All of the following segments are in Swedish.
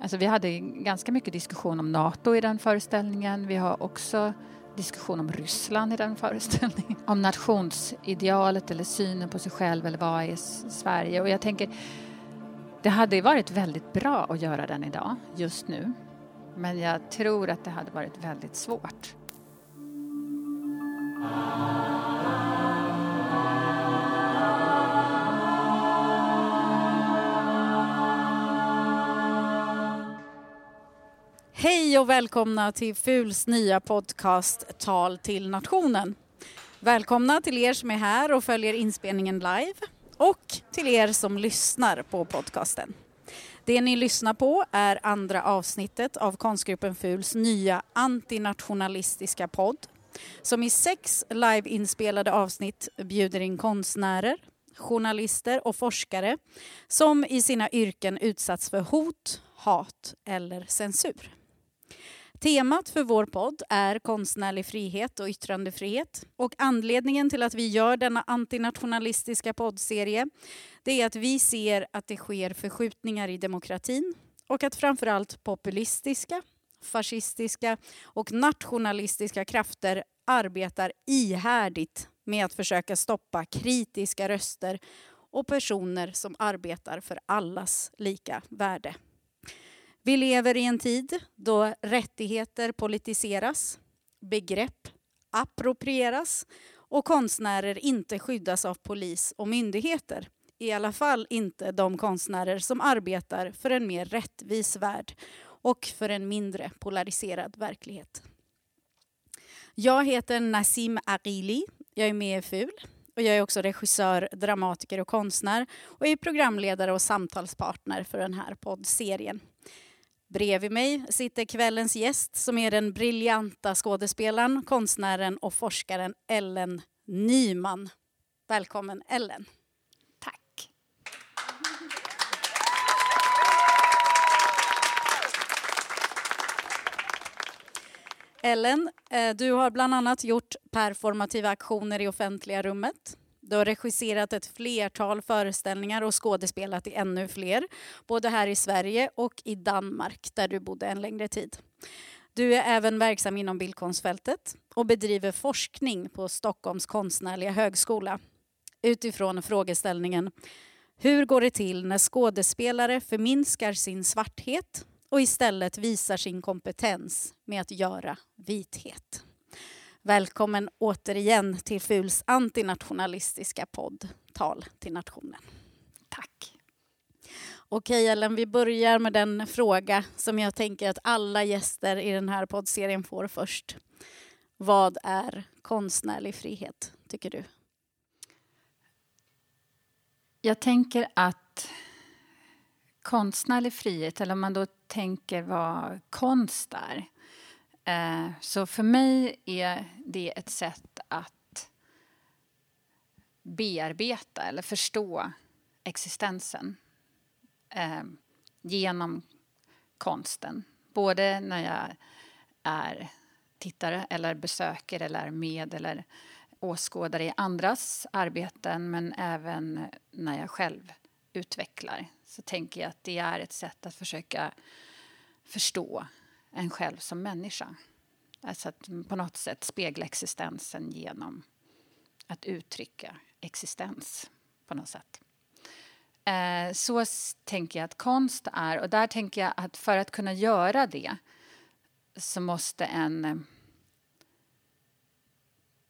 Alltså vi hade ganska mycket diskussion om Nato i den föreställningen. Vi har också diskussion om Ryssland i den föreställningen. Om nationsidealet eller synen på sig själv eller vad är Sverige? Och jag tänker, det hade varit väldigt bra att göra den idag, just nu. Men jag tror att det hade varit väldigt svårt. Hej och välkomna till FULs nya podcast Tal till nationen. Välkomna till er som är här och följer inspelningen live och till er som lyssnar på podcasten. Det ni lyssnar på är andra avsnittet av konstgruppen FULs nya antinationalistiska podd som i sex liveinspelade avsnitt bjuder in konstnärer, journalister och forskare som i sina yrken utsatts för hot, hat eller censur. Temat för vår podd är konstnärlig frihet och yttrandefrihet. Och anledningen till att vi gör denna antinationalistiska poddserie det är att vi ser att det sker förskjutningar i demokratin och att framförallt populistiska, fascistiska och nationalistiska krafter arbetar ihärdigt med att försöka stoppa kritiska röster och personer som arbetar för allas lika värde. Vi lever i en tid då rättigheter politiseras, begrepp approprieras och konstnärer inte skyddas av polis och myndigheter. I alla fall inte de konstnärer som arbetar för en mer rättvis värld och för en mindre polariserad verklighet. Jag heter Nassim Arili. Jag är med i FUL och jag är också regissör, dramatiker och konstnär och är programledare och samtalspartner för den här poddserien. Bredvid mig sitter kvällens gäst som är den briljanta skådespelaren, konstnären och forskaren Ellen Nyman. Välkommen Ellen. Tack. Ellen, eh, du har bland annat gjort performativa aktioner i offentliga rummet. Du har regisserat ett flertal föreställningar och skådespelat i ännu fler, både här i Sverige och i Danmark där du bodde en längre tid. Du är även verksam inom bildkonstfältet och bedriver forskning på Stockholms konstnärliga högskola utifrån frågeställningen Hur går det till när skådespelare förminskar sin svarthet och istället visar sin kompetens med att göra vithet? Välkommen återigen till FULs antinationalistiska podd Tal till nationen. Tack. Okej Ellen, vi börjar med den fråga som jag tänker att alla gäster i den här poddserien får först. Vad är konstnärlig frihet, tycker du? Jag tänker att konstnärlig frihet, eller om man då tänker vad konst är, Eh, så för mig är det ett sätt att bearbeta eller förstå existensen eh, genom konsten. Både när jag är tittare eller besöker eller är med eller åskådare i andras arbeten men även när jag själv utvecklar så tänker jag att det är ett sätt att försöka förstå en själv som människa. Alltså att på något sätt spegla existensen genom att uttrycka existens på något sätt. Eh, så tänker jag att konst är, och där tänker jag att för att kunna göra det så måste en eh,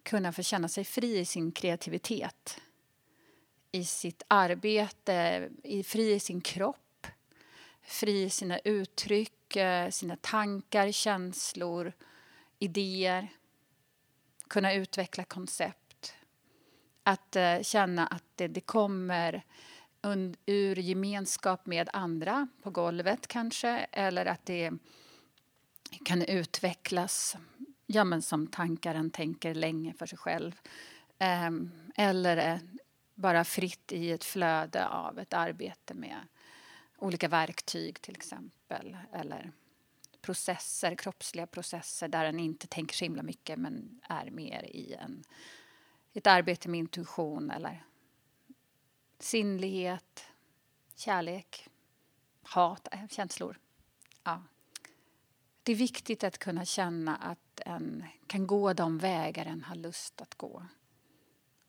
kunna få känna sig fri i sin kreativitet i sitt arbete, fri i sin kropp, fri i sina uttryck Eh, sina tankar, känslor, idéer. Kunna utveckla koncept. Att eh, känna att det, det kommer ur gemenskap med andra på golvet kanske eller att det kan utvecklas ja, men som tankaren tänker länge för sig själv. Ehm, eller eh, bara fritt i ett flöde av ett arbete med olika verktyg till exempel eller processer, kroppsliga processer där en inte tänker så himla mycket men är mer i en, ett arbete med intuition eller sinnlighet, kärlek, hat, eh, känslor. Ja. Det är viktigt att kunna känna att en kan gå de vägar en har lust att gå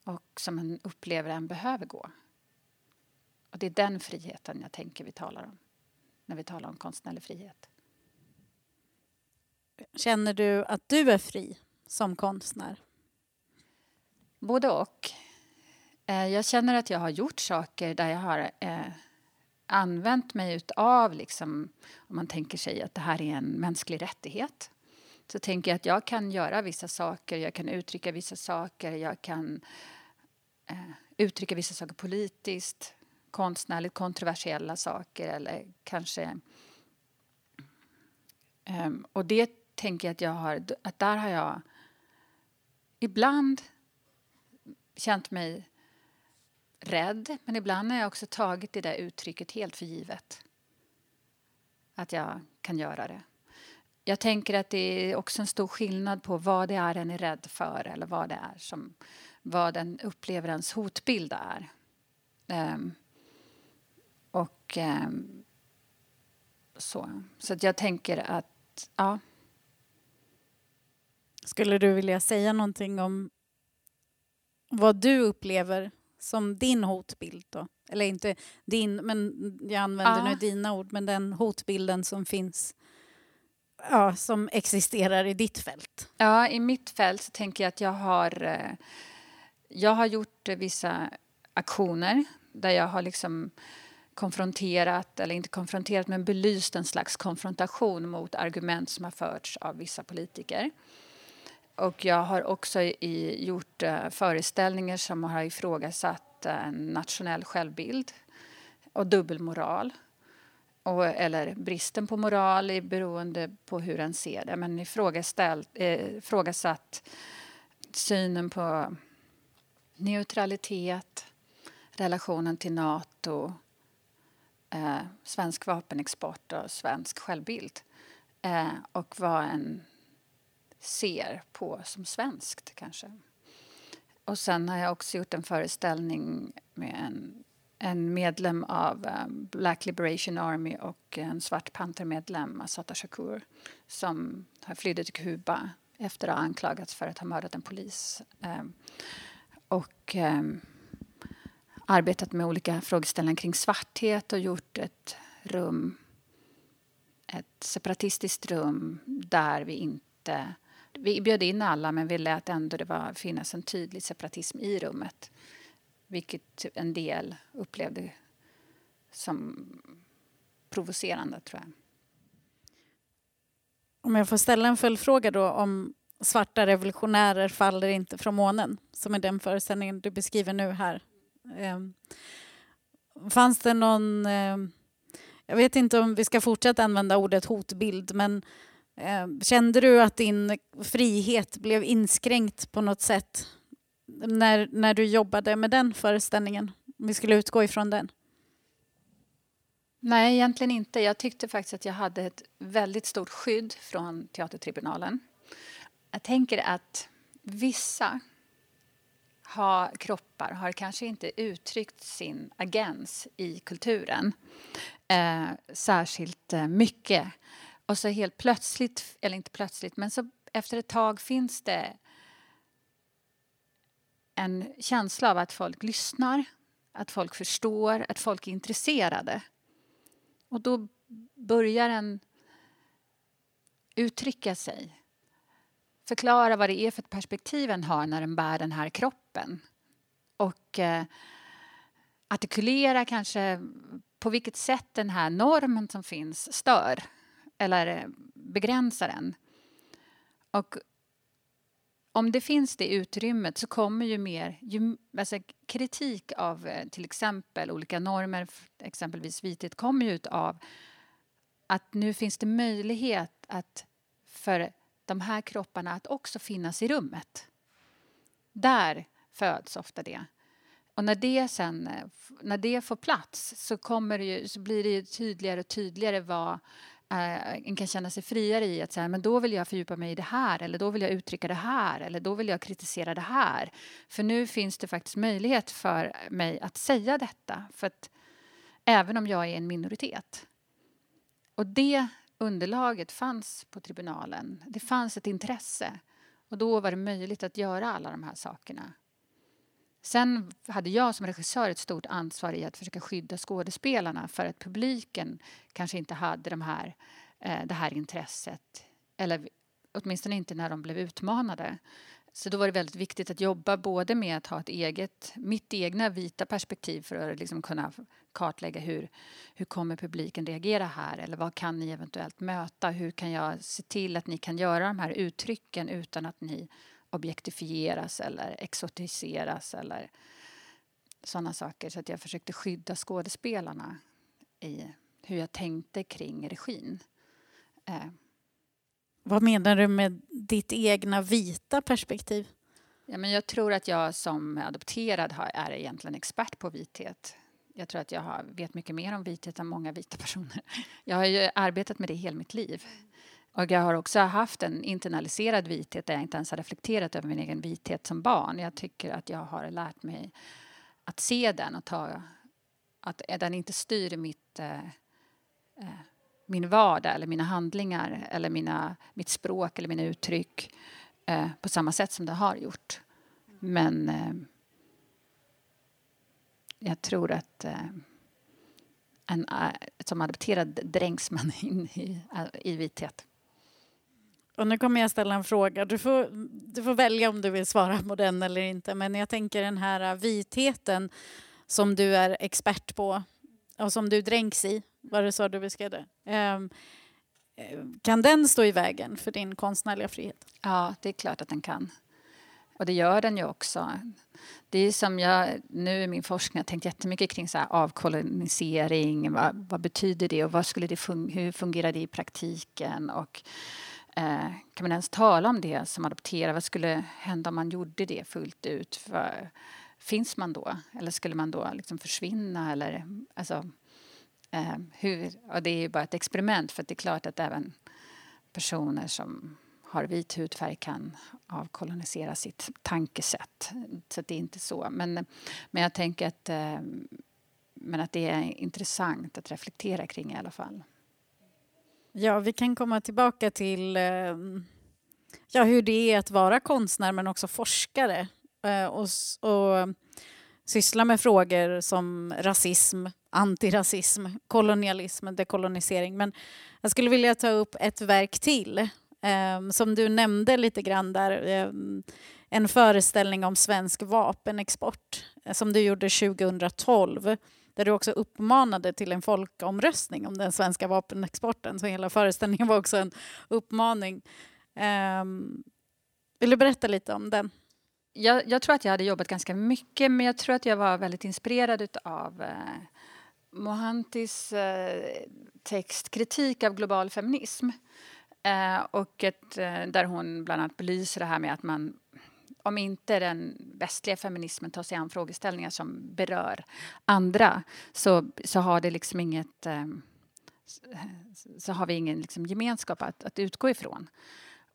och som en upplever en behöver gå. Och Det är den friheten jag tänker vi talar om när vi talar om konstnärlig frihet. Känner du att du är fri som konstnär? Både och. Eh, jag känner att jag har gjort saker där jag har eh, använt mig av, liksom, om man tänker sig att det här är en mänsklig rättighet så tänker jag att jag kan göra vissa saker, jag kan uttrycka vissa saker, jag kan eh, uttrycka vissa saker politiskt, konstnärligt kontroversiella saker eller kanske... Um, och det tänker jag att jag har, att där har jag ibland känt mig rädd men ibland har jag också tagit det där uttrycket helt för givet. Att jag kan göra det. Jag tänker att det är också en stor skillnad på vad det är en är rädd för eller vad det är som vad den upplever ens hotbild är. Um, och um, så. Så att jag tänker att, ja. Skulle du vilja säga någonting om vad du upplever som din hotbild då? Eller inte din, men jag använder ja. nu dina ord, men den hotbilden som finns ja, som existerar i ditt fält? Ja, i mitt fält så tänker jag att jag har eh, jag har gjort vissa aktioner där jag har liksom konfronterat, eller inte konfronterat, men belyst en slags konfrontation mot argument som har förts av vissa politiker. Och jag har också i, gjort uh, föreställningar som har ifrågasatt uh, nationell självbild och dubbelmoral. Och, eller bristen på moral beroende på hur en ser det. Men ifrågasatt, eh, ifrågasatt synen på neutralitet, relationen till Nato, eh, svensk vapenexport och svensk självbild. Eh, och vad en ser på som svenskt, kanske. Och sen har jag också gjort en föreställning med en, en medlem av um, Black Liberation Army och en Svart pantermedlem, Asata Shakur som har flydde till Kuba efter att ha anklagats för att ha mördat en polis. Um, och Um, arbetat med olika frågeställningar kring svarthet och gjort ett rum, ett separatistiskt rum där vi inte... Vi bjöd in alla, men vi lät ändå det var, finnas en tydlig separatism i rummet vilket en del upplevde som provocerande, tror jag. Om jag får ställa en följdfråga då om svarta revolutionärer faller inte från månen, som är den föreställningen du beskriver nu här. Ehm, fanns det någon... Ehm, jag vet inte om vi ska fortsätta använda ordet hotbild, men ehm, kände du att din frihet blev inskränkt på något sätt när, när du jobbade med den föreställningen? Om vi skulle utgå ifrån den. Nej, egentligen inte. Jag tyckte faktiskt att jag hade ett väldigt stort skydd från Teatertribunalen. Jag tänker att vissa har, kroppar har kanske inte uttryckt sin agens i kulturen eh, särskilt eh, mycket. Och så helt plötsligt, eller inte plötsligt, men så efter ett tag finns det en känsla av att folk lyssnar, att folk förstår, att folk är intresserade. Och då börjar en uttrycka sig förklara vad det är för ett perspektiv en har när den bär den här kroppen. Och eh, artikulera kanske på vilket sätt den här normen som finns stör eller eh, begränsar den. Och om det finns det utrymmet så kommer ju mer ju, alltså kritik av eh, till exempel olika normer, exempelvis vithet, kommer ju av att nu finns det möjlighet att för de här kropparna att också finnas i rummet. Där föds ofta det. Och när det, sen, eh, när det får plats så, kommer ju, så blir det ju tydligare och tydligare vad eh, en kan känna sig friare i att säga men då vill jag fördjupa mig i det här eller då vill jag uttrycka det här eller då vill jag kritisera det här. För nu finns det faktiskt möjlighet för mig att säga detta för att även om jag är en minoritet. Och det underlaget fanns på tribunalen. Det fanns ett intresse och då var det möjligt att göra alla de här sakerna. Sen hade jag som regissör ett stort ansvar i att försöka skydda skådespelarna för att publiken kanske inte hade de här, eh, det här intresset. Eller åtminstone inte när de blev utmanade. Så då var det väldigt viktigt att jobba både med att ha ett eget, mitt egna vita perspektiv för att liksom kunna kartlägga hur, hur kommer publiken reagera här eller vad kan ni eventuellt möta? Hur kan jag se till att ni kan göra de här uttrycken utan att ni objektifieras eller exotiseras eller sådana saker. Så att jag försökte skydda skådespelarna i hur jag tänkte kring regin. Eh. Vad menar du med ditt egna vita perspektiv? Ja, men jag tror att jag som adopterad är egentligen expert på vithet. Jag tror att jag har, vet mycket mer om vithet än många vita personer. Jag har ju arbetat med det hela mitt liv. Och jag har också haft en internaliserad vithet där jag inte ens har reflekterat över min egen vithet som barn. Jag tycker att jag har lärt mig att se den och ta... Att den inte styr mitt, eh, eh, min vardag eller mina handlingar eller mina, mitt språk eller mina uttryck eh, på samma sätt som det har gjort. Men eh, jag tror att eh, en, eh, som adopterad dränks man in i, eh, i vithet. Och nu kommer jag ställa en fråga. Du får, du får välja om du vill svara på den eller inte. Men jag tänker den här eh, vitheten som du är expert på och som du dränks i, var det så du beskrev det? Um, kan den stå i vägen för din konstnärliga frihet? Ja, det är klart att den kan. Och det gör den ju också. Det är som jag nu i min forskning har tänkt jättemycket kring så här avkolonisering. Vad, vad betyder det och vad skulle det fun hur fungerar det i praktiken? Och Eh, kan man ens tala om det som adopterad? Vad skulle hända om man gjorde det fullt ut? För, finns man då? Eller skulle man då liksom försvinna? Eller, alltså, eh, hur, och det är ju bara ett experiment för det är klart att även personer som har vit hudfärg kan avkolonisera sitt tankesätt. Så det är inte så. Men, men jag tänker att, eh, men att det är intressant att reflektera kring i alla fall. Ja, vi kan komma tillbaka till eh, ja, hur det är att vara konstnär men också forskare eh, och, och syssla med frågor som rasism, antirasism, kolonialism, dekolonisering. Men jag skulle vilja ta upp ett verk till eh, som du nämnde lite grann där. Eh, en föreställning om svensk vapenexport eh, som du gjorde 2012 där du också uppmanade till en folkomröstning om den svenska vapenexporten. Så hela föreställningen var också en uppmaning. Ehm, vill du berätta lite om den? Jag, jag, tror att jag hade jobbat ganska mycket men jag tror att jag var väldigt inspirerad av eh, Mohantis eh, text Kritik av global feminism. Eh, och ett, eh, där hon bland annat belyser det här med att man om inte den västliga feminismen tar sig an frågeställningar som berör andra så, så har det liksom inget eh, så har vi ingen liksom gemenskap att, att utgå ifrån.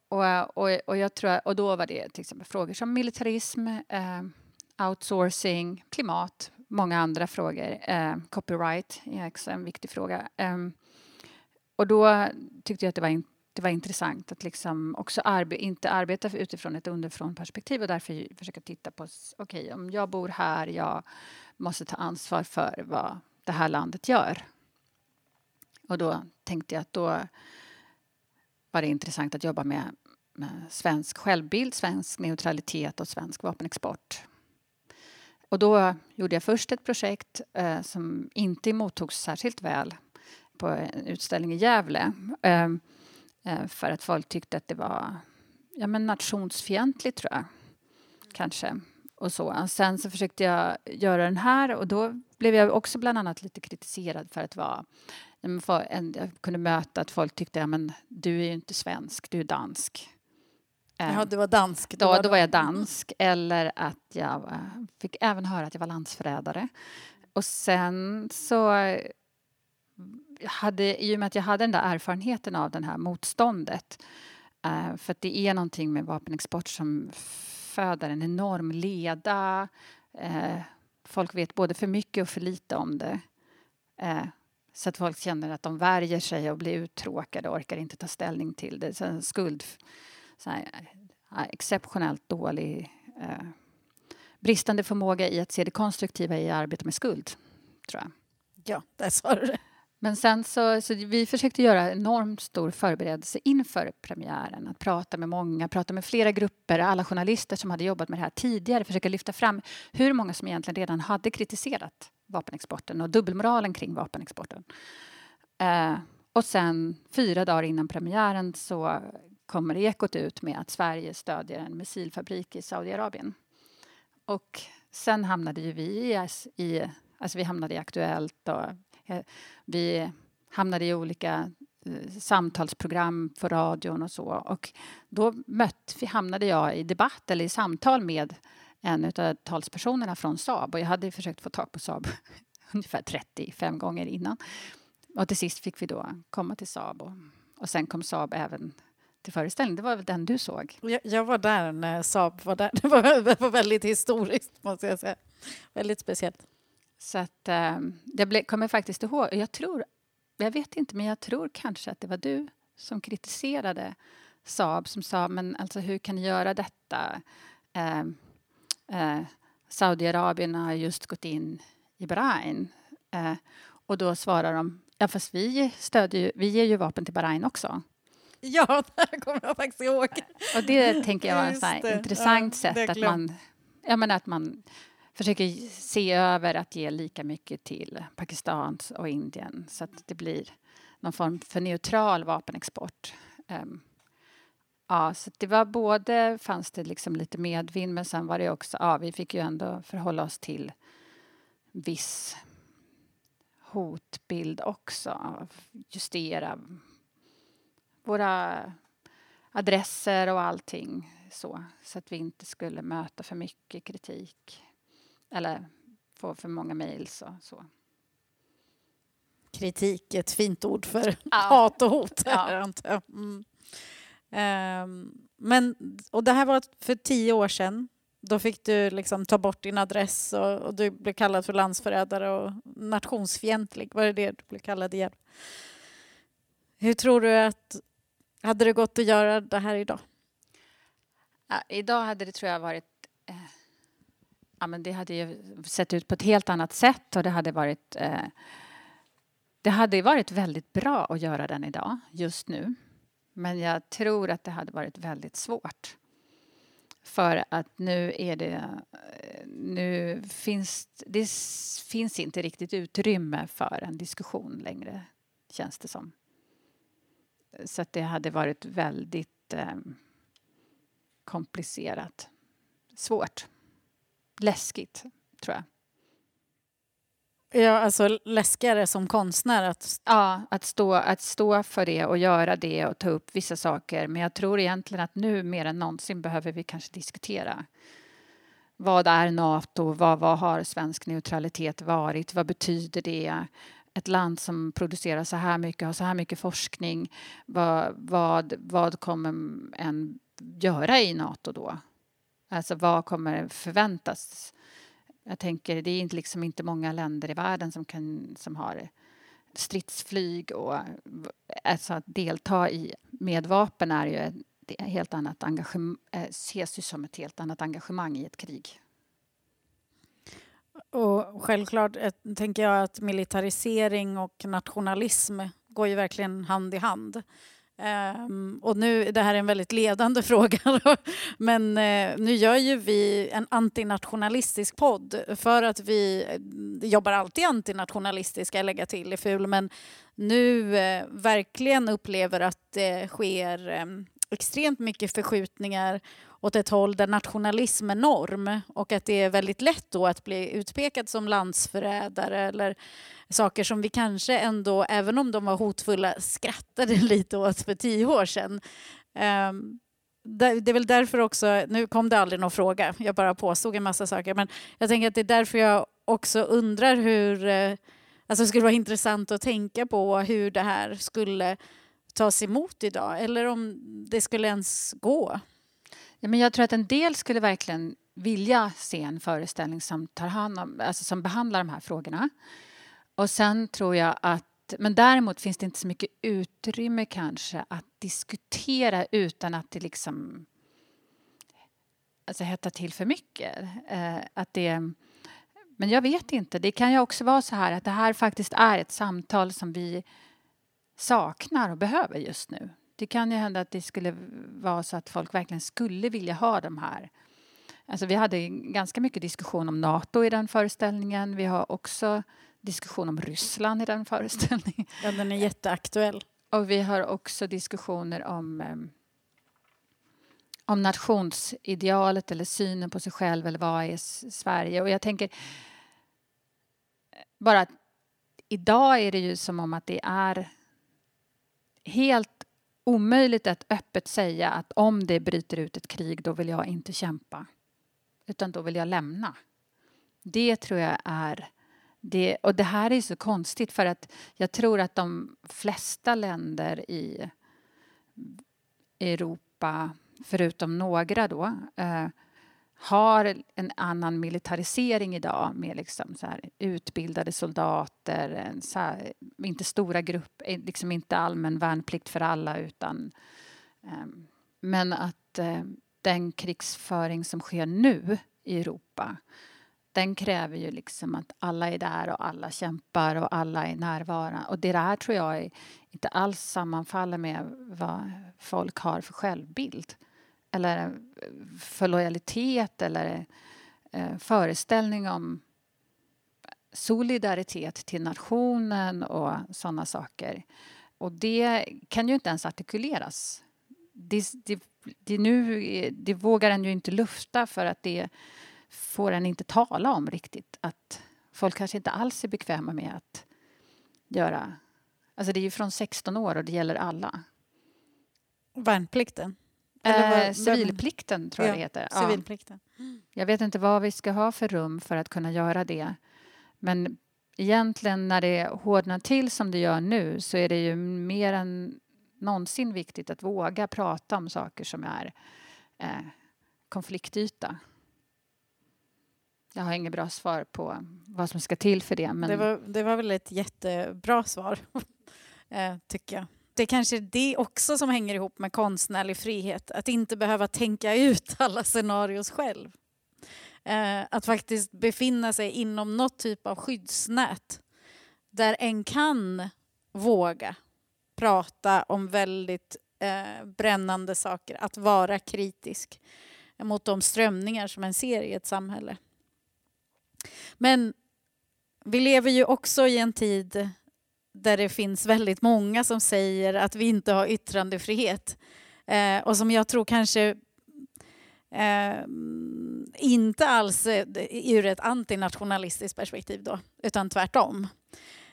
Och, och, och, jag tror, och då var det till exempel frågor som militarism, eh, outsourcing, klimat, många andra frågor. Eh, copyright är också en viktig fråga. Eh, och då tyckte jag att det var det var intressant att liksom också arbe inte arbeta utifrån ett underifrånperspektiv och därför försöka titta på, okej okay, om jag bor här, jag måste ta ansvar för vad det här landet gör. Och då tänkte jag att då var det intressant att jobba med, med svensk självbild, svensk neutralitet och svensk vapenexport. Och då gjorde jag först ett projekt eh, som inte mottogs särskilt väl på en utställning i Gävle. Eh, Eh, för att folk tyckte att det var ja, men nationsfientligt, tror jag. Kanske. Och så. Sen så försökte jag göra den här och då blev jag också bland annat lite kritiserad för att vara... Jag kunde möta att folk tyckte att ja, du är ju inte svensk, du är dansk. Ja, du var dansk. Då, då var jag dansk. Eller att jag fick även höra att jag var landsförrädare. Och sen så hade, i och med att jag hade den där erfarenheten av det här motståndet uh, för att det är någonting med vapenexport som föder en enorm leda. Uh, folk vet både för mycket och för lite om det. Så att folk känner att de värjer sig och blir uttråkade och orkar inte ta ställning till det. Så en skuld, så här, exceptionellt dålig eh, bristande förmåga i att se det konstruktiva i arbete med skuld, tror jag. Ja, där sa du det. Men sen så, så vi försökte göra enormt stor förberedelse inför premiären. Att prata med många, prata med flera grupper, alla journalister som hade jobbat med det här tidigare. Försöka lyfta fram hur många som egentligen redan hade kritiserat vapenexporten och dubbelmoralen kring vapenexporten. Eh, och sen fyra dagar innan premiären så kommer Ekot ut med att Sverige stödjer en missilfabrik i Saudiarabien. Och sen hamnade ju vi i, alltså vi hamnade i Aktuellt och eh, vi hamnade i olika eh, samtalsprogram för radion och så. Och då mött, hamnade jag i debatt eller i samtal med en av talspersonerna från Saab och jag hade försökt få tag på Saab ungefär 35 gånger innan. Och till sist fick vi då komma till Saab och, och sen kom Saab även till föreställningen. Det var väl den du såg? Jag, jag var där när Saab var där. Det var, det var väldigt historiskt, måste jag säga. Väldigt speciellt. Så att, äh, jag ble, kommer faktiskt ihåg, jag tror, jag vet inte, men jag tror kanske att det var du som kritiserade Saab som sa, men alltså hur kan ni göra detta? Äh, äh, Saudiarabien har just gått in i Bahrain. och då svarar de, ja fast vi, stödjer, vi ger ju vapen till Bahrain också. Ja, det kommer jag faktiskt ihåg. Och det tänker jag var ett intressant ja, sätt att man, jag menar att man försöker se över att ge lika mycket till Pakistan och Indien så att det blir någon form för neutral vapenexport. Um, ja, så det var både, fanns det liksom lite medvind men sen var det också, ja vi fick ju ändå förhålla oss till viss hotbild också, justera våra adresser och allting så, så att vi inte skulle möta för mycket kritik eller få för många mejl. Så, så. Kritik, ett fint ord för ja. hat och hot. Ja. Mm. Um, men, och det här var för tio år sedan. Då fick du liksom ta bort din adress och, och du blev kallad för landsförrädare och nationsfientlig. Var det det du blev kallad igen? Hur tror du att hade det gått att göra det här idag? Ja, idag hade det tror jag varit... Eh, ja, men det hade ju sett ut på ett helt annat sätt och det hade varit... Eh, det hade varit väldigt bra att göra den idag, just nu. Men jag tror att det hade varit väldigt svårt. För att nu är det... Eh, nu finns det finns inte riktigt utrymme för en diskussion längre, känns det som. Så att det hade varit väldigt eh, komplicerat. Svårt. Läskigt, tror jag. Ja, alltså läskigare som konstnär att... Ja, att stå, att stå för det och göra det och ta upp vissa saker. Men jag tror egentligen att nu mer än någonsin behöver vi kanske diskutera. Vad är Nato? Vad, vad har svensk neutralitet varit? Vad betyder det? ett land som producerar så här mycket, har så här mycket forskning, vad, vad, vad kommer en göra i Nato då? Alltså vad kommer förväntas? Jag tänker, det är inte, liksom inte många länder i världen som, kan, som har stridsflyg och alltså att delta i med vapen är ju ett helt annat engagemang, eh, ses ju som ett helt annat engagemang i ett krig. Och självklart eh, tänker jag att militarisering och nationalism går ju verkligen hand i hand. Um, och nu, det här är en väldigt ledande fråga, men uh, nu gör ju vi en antinationalistisk podd för att vi jobbar alltid antinationalistiskt, ska jag lägga till i FUL, men nu uh, verkligen upplever att det sker um, extremt mycket förskjutningar åt ett håll där nationalism är norm och att det är väldigt lätt då att bli utpekad som landsförrädare eller saker som vi kanske ändå, även om de var hotfulla, skrattade lite åt för tio år sedan. Um, det är väl därför också, nu kom det aldrig någon fråga, jag bara påstod en massa saker, men jag tänker att det är därför jag också undrar hur, eh, alltså det skulle vara intressant att tänka på hur det här skulle tas emot idag eller om det skulle ens gå. Ja, men jag tror att en del skulle verkligen vilja se en föreställning som, tar hand om, alltså som behandlar de här frågorna. Och sen tror jag att men däremot finns det inte så mycket utrymme kanske att diskutera utan att det liksom alltså, hettar till för mycket. Eh, att det, men jag vet inte. Det kan ju också vara så här att det här faktiskt är ett samtal som vi saknar och behöver just nu. Det kan ju hända att det skulle vara så att folk verkligen skulle vilja ha de här. Alltså vi hade ganska mycket diskussion om Nato i den föreställningen. Vi har också diskussion om Ryssland i den föreställningen. Ja, den är jätteaktuell. Och vi har också diskussioner om um, om nationsidealet eller synen på sig själv eller vad är Sverige. Och jag tänker bara att idag är det ju som om att det är helt omöjligt att öppet säga att om det bryter ut ett krig då vill jag inte kämpa. Utan då vill jag lämna. Det tror jag är det, och det här är så konstigt för att jag tror att de flesta länder i Europa, förutom några då, eh, har en annan militarisering idag med liksom så här utbildade soldater, här, inte stora grupper, eh, liksom inte allmän värnplikt för alla utan eh, men att eh, den krigsföring som sker nu i Europa den kräver ju liksom att alla är där och alla kämpar och alla är närvarande. Och det där tror jag är, inte alls sammanfaller med vad folk har för självbild eller för lojalitet eller eh, föreställning om solidaritet till nationen och sådana saker. Och det kan ju inte ens artikuleras. Det, det, det, nu, det vågar en ju inte lufta för att det får en inte tala om riktigt. Att folk kanske inte alls är bekväma med att göra... Alltså det är ju från 16 år och det gäller alla. Värnplikten? Eh, civilplikten tror jag det heter. Ja. Civilplikten. Jag vet inte vad vi ska ha för rum för att kunna göra det. Men egentligen när det hårdnar till som det gör nu så är det ju mer än någonsin viktigt att våga prata om saker som är eh, konfliktyta. Jag har inget bra svar på vad som ska till för det. Men... Det, var, det var väl ett jättebra svar, eh, tycker jag det är kanske det också som hänger ihop med konstnärlig frihet. Att inte behöva tänka ut alla scenarios själv. Eh, att faktiskt befinna sig inom något typ av skyddsnät där en kan våga prata om väldigt eh, brännande saker. Att vara kritisk mot de strömningar som en ser i ett samhälle. Men vi lever ju också i en tid där det finns väldigt många som säger att vi inte har yttrandefrihet. Eh, och som jag tror kanske eh, inte alls eh, ur ett antinationalistiskt perspektiv då, utan tvärtom.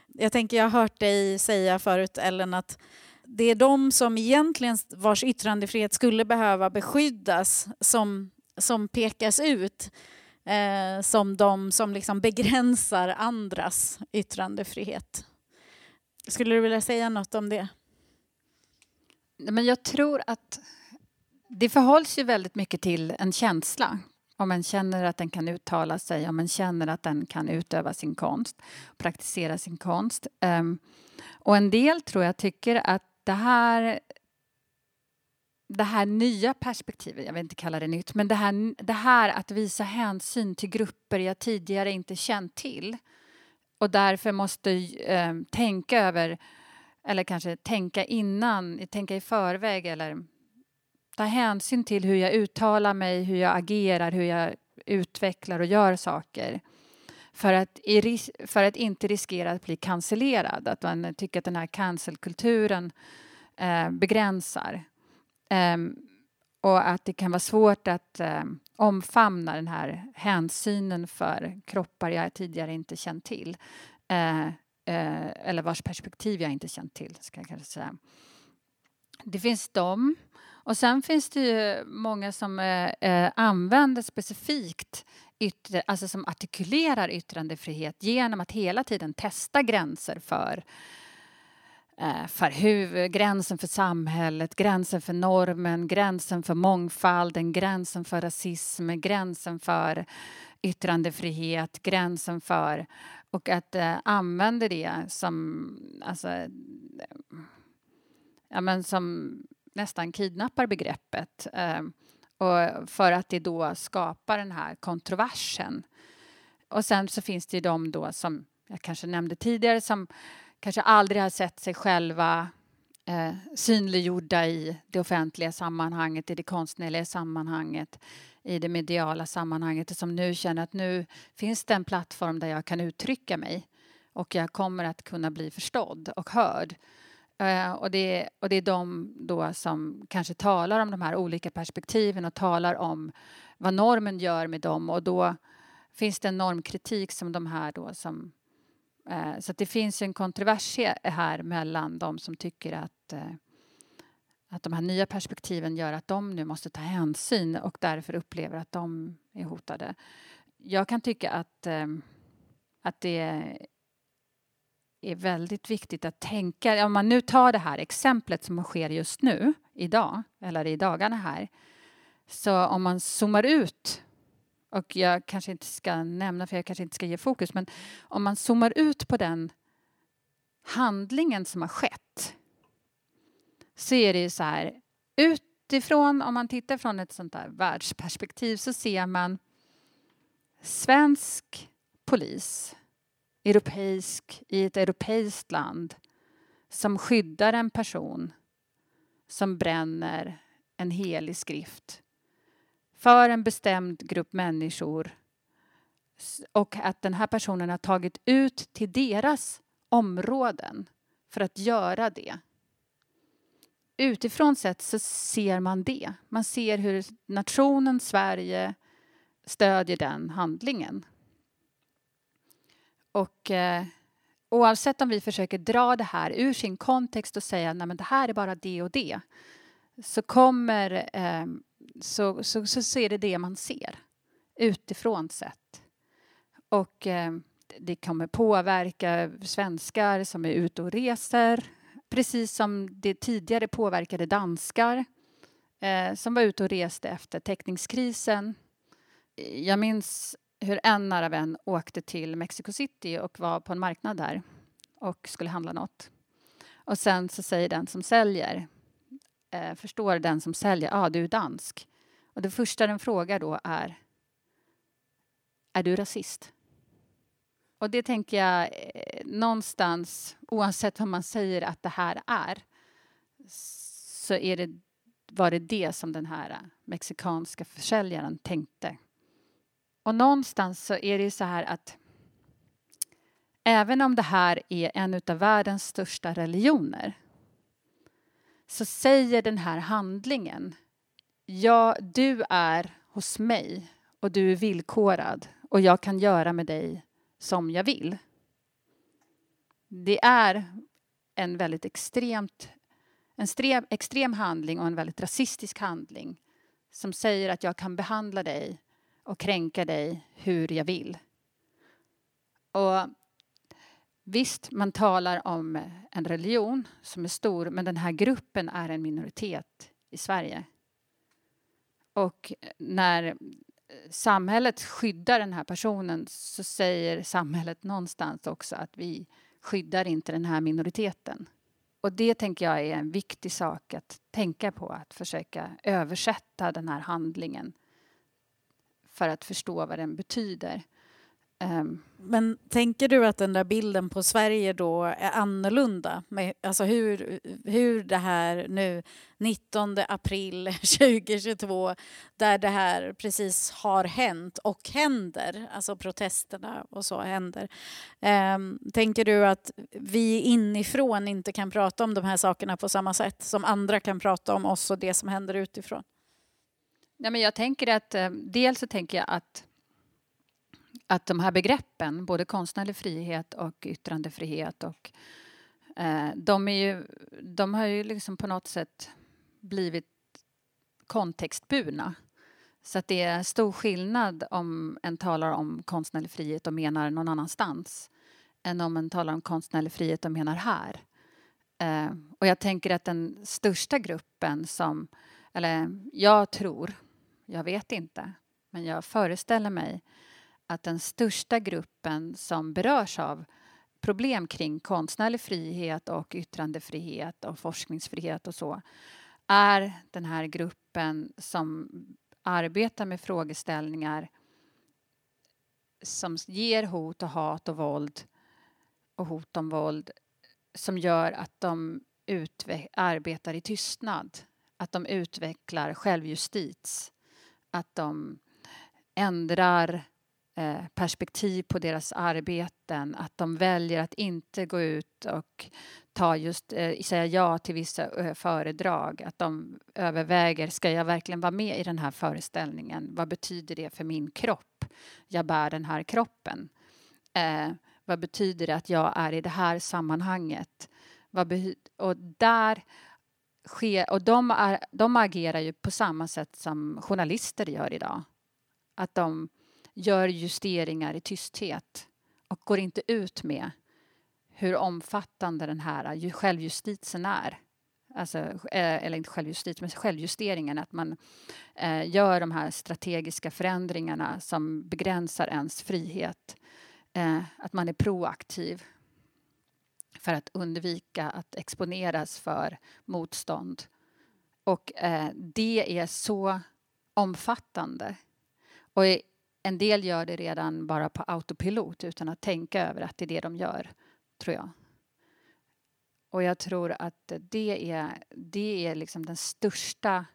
Jag tänker, jag har hört dig säga förut Ellen att det är de som egentligen vars yttrandefrihet skulle behöva beskyddas som, som pekas ut eh, som de som liksom begränsar andras yttrandefrihet. Skulle du vilja säga något om det? Men jag tror att det förhålls ju väldigt mycket till en känsla. Om man känner att den kan uttala sig, om man känner att den kan utöva sin konst, praktisera sin konst. Um, och en del tror jag tycker att det här det här nya perspektivet, jag vill inte kalla det nytt, men det här, det här att visa hänsyn till grupper jag tidigare inte känt till och därför måste eh, tänka över, eller kanske tänka innan, tänka i förväg eller ta hänsyn till hur jag uttalar mig, hur jag agerar, hur jag utvecklar och gör saker. För att, för att inte riskera att bli cancellerad, att man tycker att den här cancelkulturen eh, begränsar. Eh, och att det kan vara svårt att eh, omfamna den här hänsynen för kroppar jag tidigare inte känt till. Eh, eh, eller vars perspektiv jag inte känt till, ska jag kanske säga. Det finns dem. Och sen finns det ju många som eh, eh använder specifikt yttre, alltså som artikulerar yttrandefrihet genom att hela tiden testa gränser för Eh, för hur, gränsen för samhället, gränsen för normen, gränsen för mångfalden, gränsen för rasism, gränsen för yttrandefrihet, gränsen för... och att eh, använda det som, alltså, ja, men som nästan kidnappar begreppet. Eh, och för att det då skapar den här kontroversen. Och sen så finns det ju de då som jag kanske nämnde tidigare som kanske aldrig har sett sig själva eh, synliggjorda i det offentliga sammanhanget, i det konstnärliga sammanhanget, i det mediala sammanhanget och som nu känner att nu finns det en plattform där jag kan uttrycka mig och jag kommer att kunna bli förstådd och hörd. Eh, och, det, och det är de då som kanske talar om de här olika perspektiven och talar om vad normen gör med dem och då finns det en normkritik som de här då som Eh, så det finns en kontrovers här mellan de som tycker att, eh, att de här nya perspektiven gör att de nu måste ta hänsyn och därför upplever att de är hotade. Jag kan tycka att, eh, att det är väldigt viktigt att tänka, om man nu tar det här exemplet som sker just nu, idag, eller i dagarna här, så om man zoomar ut och jag kanske inte ska nämna, för jag kanske inte ska ge fokus, men om man zoomar ut på den handlingen som har skett så är det ju så här, utifrån, om man tittar från ett sånt där världsperspektiv så ser man svensk polis, europeisk, i ett europeiskt land som skyddar en person som bränner en helig skrift för en bestämd grupp människor och att den här personen har tagit ut till deras områden för att göra det. Utifrån sett så ser man det. Man ser hur nationen Sverige stödjer den handlingen. Och eh, oavsett om vi försöker dra det här ur sin kontext och säga att det här är bara det och det så kommer eh, så, så, så, så är det det man ser utifrån sett. Och eh, det kommer påverka svenskar som är ute och reser precis som det tidigare påverkade danskar eh, som var ute och reste efter täckningskrisen. Jag minns hur en nära vän åkte till Mexico City och var på en marknad där och skulle handla något. Och sen så säger den som säljer eh, förstår den som säljer, ja ah, du är dansk. Och det första den frågar då är, är du rasist? Och det tänker jag eh, någonstans, oavsett vad man säger att det här är, så är det, var det det som den här eh, mexikanska försäljaren tänkte. Och någonstans så är det ju så här att även om det här är en av världens största religioner så säger den här handlingen ja, du är hos mig och du är villkorad och jag kan göra med dig som jag vill. Det är en väldigt extremt, en strem, extrem handling och en väldigt rasistisk handling som säger att jag kan behandla dig och kränka dig hur jag vill. Och Visst, man talar om eh, en religion som är stor men den här gruppen är en minoritet i Sverige. Och eh, när eh, samhället skyddar den här personen så säger samhället någonstans också att vi skyddar inte den här minoriteten. Och det tänker jag är en viktig sak att tänka på, att försöka översätta den här handlingen för att förstå vad den betyder. Um, men tänker du att den där bilden på Sverige då är annorlunda? Med, alltså hur, hur det här nu 19 april 2022 där det här precis har hänt och händer, alltså protesterna och så händer. Um, tänker du att vi inifrån inte kan prata om de här sakerna på samma sätt som andra kan prata om oss och det som händer utifrån? Nej, men jag tänker att eh, dels så tänker jag att att de här begreppen, både konstnärlig frihet och yttrandefrihet och eh, de, är ju, de har ju liksom på något sätt blivit kontextburna. Så att det är stor skillnad om en talar om konstnärlig frihet och menar någon annanstans än om en talar om konstnärlig frihet och menar här. Eh, och jag tänker att den största gruppen som, eller jag tror, jag vet inte, men jag föreställer mig att den största gruppen som berörs av problem kring konstnärlig frihet och yttrandefrihet och forskningsfrihet och så är den här gruppen som arbetar med frågeställningar som ger hot och hat och våld och hot om våld som gör att de arbetar i tystnad. Att de utvecklar självjustits. Att de ändrar eh, Eh, perspektiv på deras arbeten. Att de väljer att inte gå ut och ta just, eh, säga ja till vissa eh, föredrag. Att de överväger, ska jag verkligen vara med i den här föreställningen? Vad betyder det för min kropp? Jag bär den här kroppen. Eh, vad betyder det att jag är i det här sammanhanget? och där sker, och de, är, de agerar ju på samma sätt som journalister gör idag. Att de gör justeringar i tysthet och går inte ut med hur omfattande den här självjustitien är. Alltså, eh, eller inte självjustit, men självjusteringen. Att man eh, gör de här strategiska förändringarna som begränsar ens frihet. Eh, att man är proaktiv för att undvika att exponeras för motstånd. Och eh, det är så omfattande. Och en del gör det redan bara på autopilot utan att tänka över att det är det de gör, tror jag. Och jag tror att det är, det är liksom den största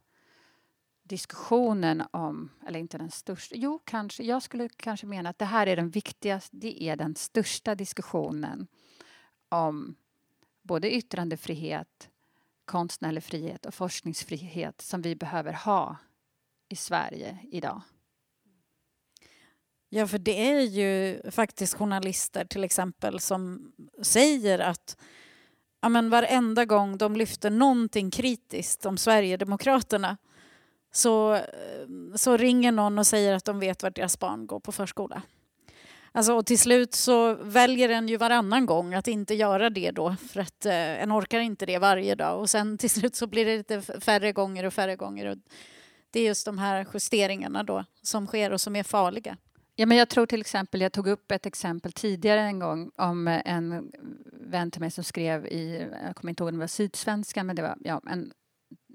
diskussionen om, eller inte den största, jo kanske, jag skulle kanske mena att det här är den viktigaste, det är den största diskussionen om både yttrandefrihet, konstnärlig frihet och forskningsfrihet som vi behöver ha i Sverige idag. Ja, för det är ju faktiskt journalister till exempel som säger att ja, men varenda gång de lyfter någonting kritiskt om Sverigedemokraterna så, eh, så ringer någon och säger att de vet vart deras barn går på förskola. Alltså, och till slut så väljer en ju varannan gång att inte göra det då för att eh, en orkar inte det varje dag och sen till slut så blir det lite färre gånger och färre gånger. Och det är just de här justeringarna då som sker och som är farliga. Ja, men jag tror till exempel, jag tog upp ett exempel tidigare en gång om eh, en vän till mig som skrev i, jag kommer inte ihåg om det var Sydsvenskan, men det var ja, en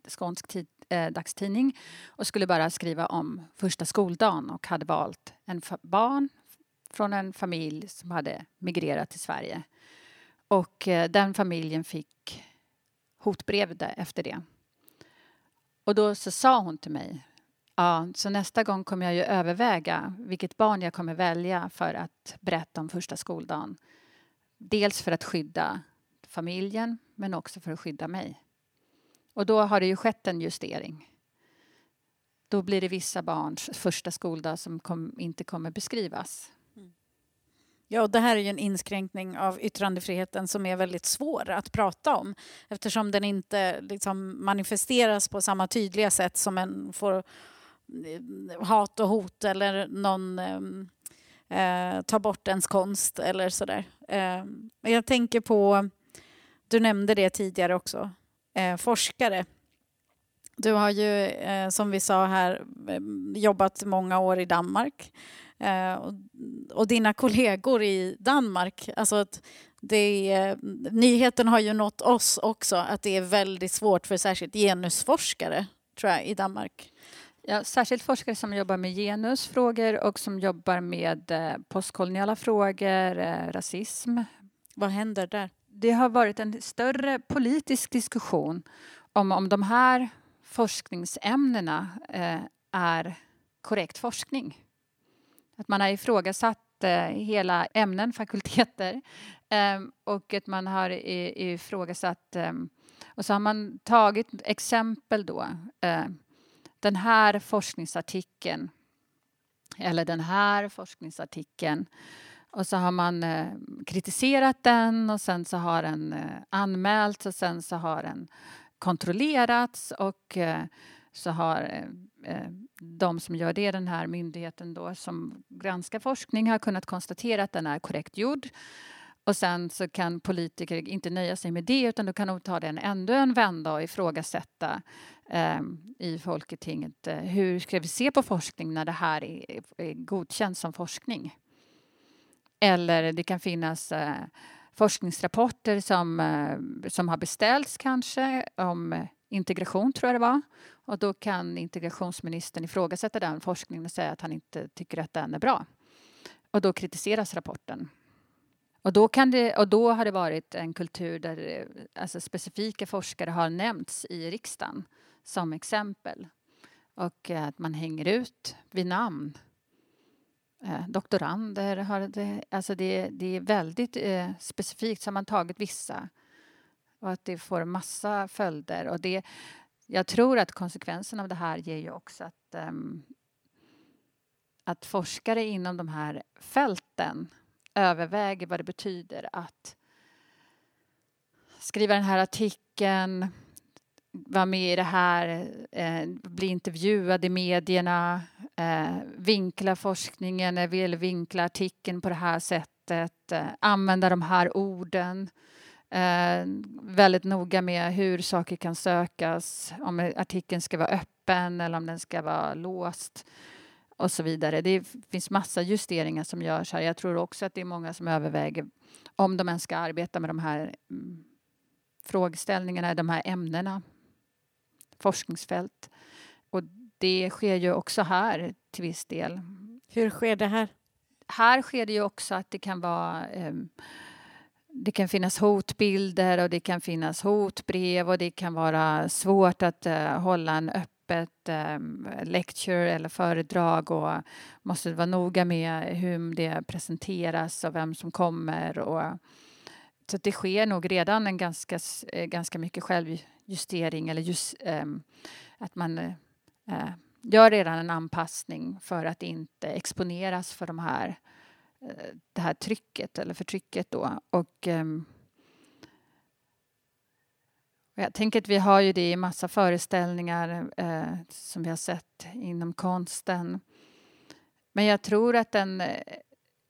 skånsk tid, eh, dagstidning och skulle bara skriva om första skoldagen och hade valt en barn från en familj som hade migrerat till Sverige. Och eh, den familjen fick hotbrev efter det. Och då så sa hon till mig Ja, så nästa gång kommer jag ju överväga vilket barn jag kommer välja för att berätta om första skoldagen. Dels för att skydda familjen, men också för att skydda mig. Och då har det ju skett en justering. Då blir det vissa barns första skoldag som kom, inte kommer beskrivas. Mm. Ja, och det här är ju en inskränkning av yttrandefriheten som är väldigt svår att prata om eftersom den inte liksom manifesteras på samma tydliga sätt som en får Eh, hat och hot eller någon ehm, eh, tar bort ens konst eller sådär. Eh, jag tänker på, du nämnde det tidigare också, eh, forskare. Du har ju, eh, som vi sa här, ehm, jobbat många år i Danmark. Eh, och, och, dina kollegor i Danmark. Alltså att det, nyheten har ju nått oss också att det är väldigt svårt för särskilt genusforskare tror jag, i Danmark. Ja, särskilt forskare som jobbar med genusfrågor och som jobbar med eh, postkoloniala frågor, eh, rasism. Vad händer där? Det har varit en större politisk diskussion om om de här forskningsämnena eh, är korrekt forskning. Att man har ifrågasatt eh, hela ämnen, fakulteter eh, och att man har ifrågasatt eh, och så har man tagit exempel då. Den här forskningsartikeln eller den här forskningsartikeln och så har man eh, kritiserat den och sen så har den eh, anmälts och sen så har den kontrollerats och eh, så har eh, eh de som gör det, den här myndigheten då som granskar forskning, har kunnat konstatera att den är korrekt gjord. Och sen så kan politiker inte nöja sig med det utan då kan de ta den ändå en vända och ifrågasätta eh, i Folketinget. Eh, hur ska vi se på forskning när det här är, är godkänt som forskning? Eller det kan finnas eh, forskningsrapporter som, eh, som har beställts kanske om integration, tror jag det var. Och då kan integrationsministern ifrågasätta den forskningen och säga att han inte tycker att den är bra. Och då kritiseras rapporten. Och då, kan det, och då har det varit en kultur där eh, alltså specifika forskare har nämnts i riksdagen som exempel. Och eh, att man hänger ut vid namn. Eh, doktorander har det, alltså det, det är väldigt eh, specifikt, så har man tagit vissa och att det får massa följder. Och det, jag tror att konsekvensen av det här ger ju också att, um, att forskare inom de här fälten överväger vad det betyder att skriva den här artikeln, vara med i det här, eh, bli intervjuad i medierna, eh, vinkla forskningen eh, eller vinkla artikeln på det här sättet, eh, använda de här orden. Eh, väldigt noga med hur saker kan sökas, om artikeln ska vara öppen eller om den ska vara låst och så vidare. Det finns massa justeringar som görs här. Jag tror också att det är många som överväger om de ens ska arbeta med de här mm, frågeställningarna, de här ämnena, forskningsfält. Och det sker ju också här till viss del. Hur sker det här? Här sker det ju också att det kan vara um, det kan finnas hotbilder och det kan finnas hotbrev och det kan vara svårt att uh, hålla en öppet um, ehm, lecture eller föredrag och måste vara noga med hur det presenteras och vem som kommer. Och, så det sker nog redan en ganska, eh, ganska mycket självjustering eller just um, att man uh, gör redan en anpassning för att inte exponeras för de här det här trycket eller förtrycket då. Och, um, jag tänker att vi har ju det i massa föreställningar eh, som vi har sett inom konsten. Men jag tror att den... Eh,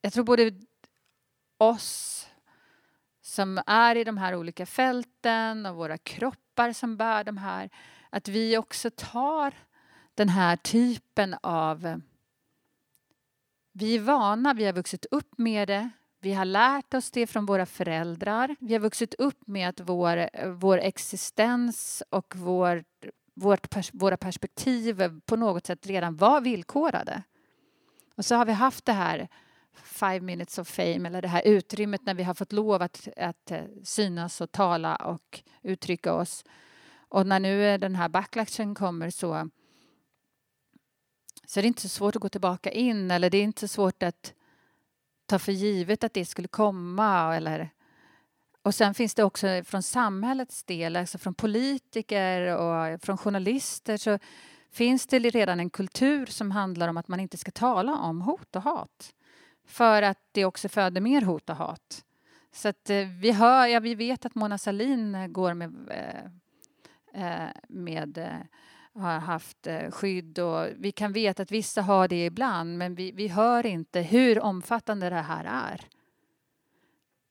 jag tror både oss som är i de här olika fälten och våra kroppar som bär de här, att vi också tar den här typen av vi är vana, vi har vuxit upp med det. Vi har lärt oss det från våra föräldrar. Vi har vuxit upp med att vår, vår existens och vår, vårt, våra perspektiv på något sätt redan var villkorade. Och så har vi haft det här five minutes of fame eller det här utrymmet när vi har fått lov att, att eh, synas och tala och uttrycka oss. Och när nu eh, den här backlashen kommer så så är det inte så svårt att gå tillbaka in eller det är inte så svårt att ta för givet att det skulle komma. Eller, och sen finns det också från samhällets del, alltså från politiker och från journalister så finns det redan en kultur som handlar om att man inte ska tala om hot och hat. För att det också föder mer hot och hat. Så att eh, vi, hör, ja, vi vet att Mona Sahlin går med, eh, eh, med har haft eh, skydd och vi kan veta att vissa har det ibland men vi, vi hör inte hur omfattande det här är.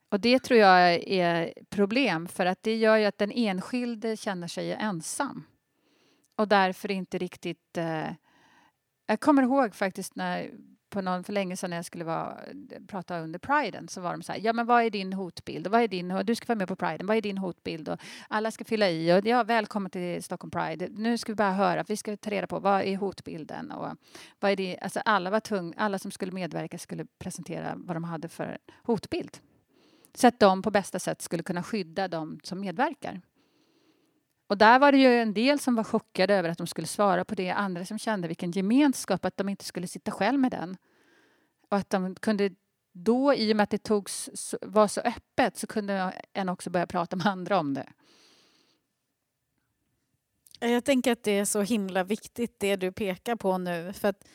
Och det tror jag är problem för att det gör ju att den enskilde känner sig ensam och därför inte riktigt... Eh, jag kommer ihåg faktiskt när på någon för länge sedan när jag skulle vara, prata under priden så var de så här, ja men vad är din hotbild? vad är din, du ska vara med på priden, vad är din hotbild? Och alla ska fylla i och ja, välkommen till Stockholm Pride. Nu ska vi bara höra, vi ska ta reda på vad är hotbilden och vad är det, alltså alla var tung, alla som skulle medverka skulle presentera vad de hade för hotbild. Så att de på bästa sätt skulle kunna skydda de som medverkar. Och där var det ju en del som var chockade över att de skulle svara på det, andra som kände vilken gemenskap, att de inte skulle sitta själv med den. Och att de kunde då, i och med att det togs, var så öppet, så kunde en också börja prata med andra om det. Jag tänker att det är så himla viktigt det du pekar på nu. För att